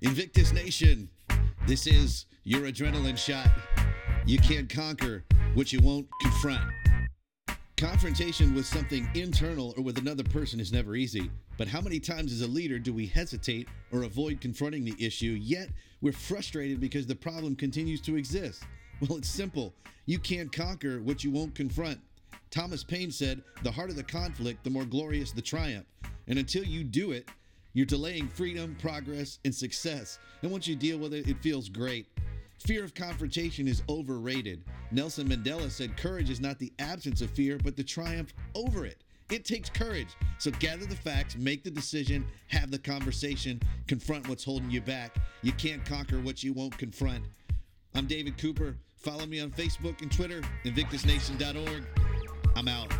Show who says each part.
Speaker 1: Invictus Nation, this is your adrenaline shot. You can't conquer what you won't confront. Confrontation with something internal or with another person is never easy. But how many times as a leader do we hesitate or avoid confronting the issue, yet we're frustrated because the problem continues to exist? Well, it's simple. You can't conquer what you won't confront. Thomas Paine said, The harder the conflict, the more glorious the triumph. And until you do it, you're delaying freedom, progress, and success. And once you deal with it, it feels great. Fear of confrontation is overrated. Nelson Mandela said courage is not the absence of fear, but the triumph over it. It takes courage. So gather the facts, make the decision, have the conversation, confront what's holding you back. You can't conquer what you won't confront. I'm David Cooper. Follow me on Facebook and Twitter, invictusnation.org. I'm out.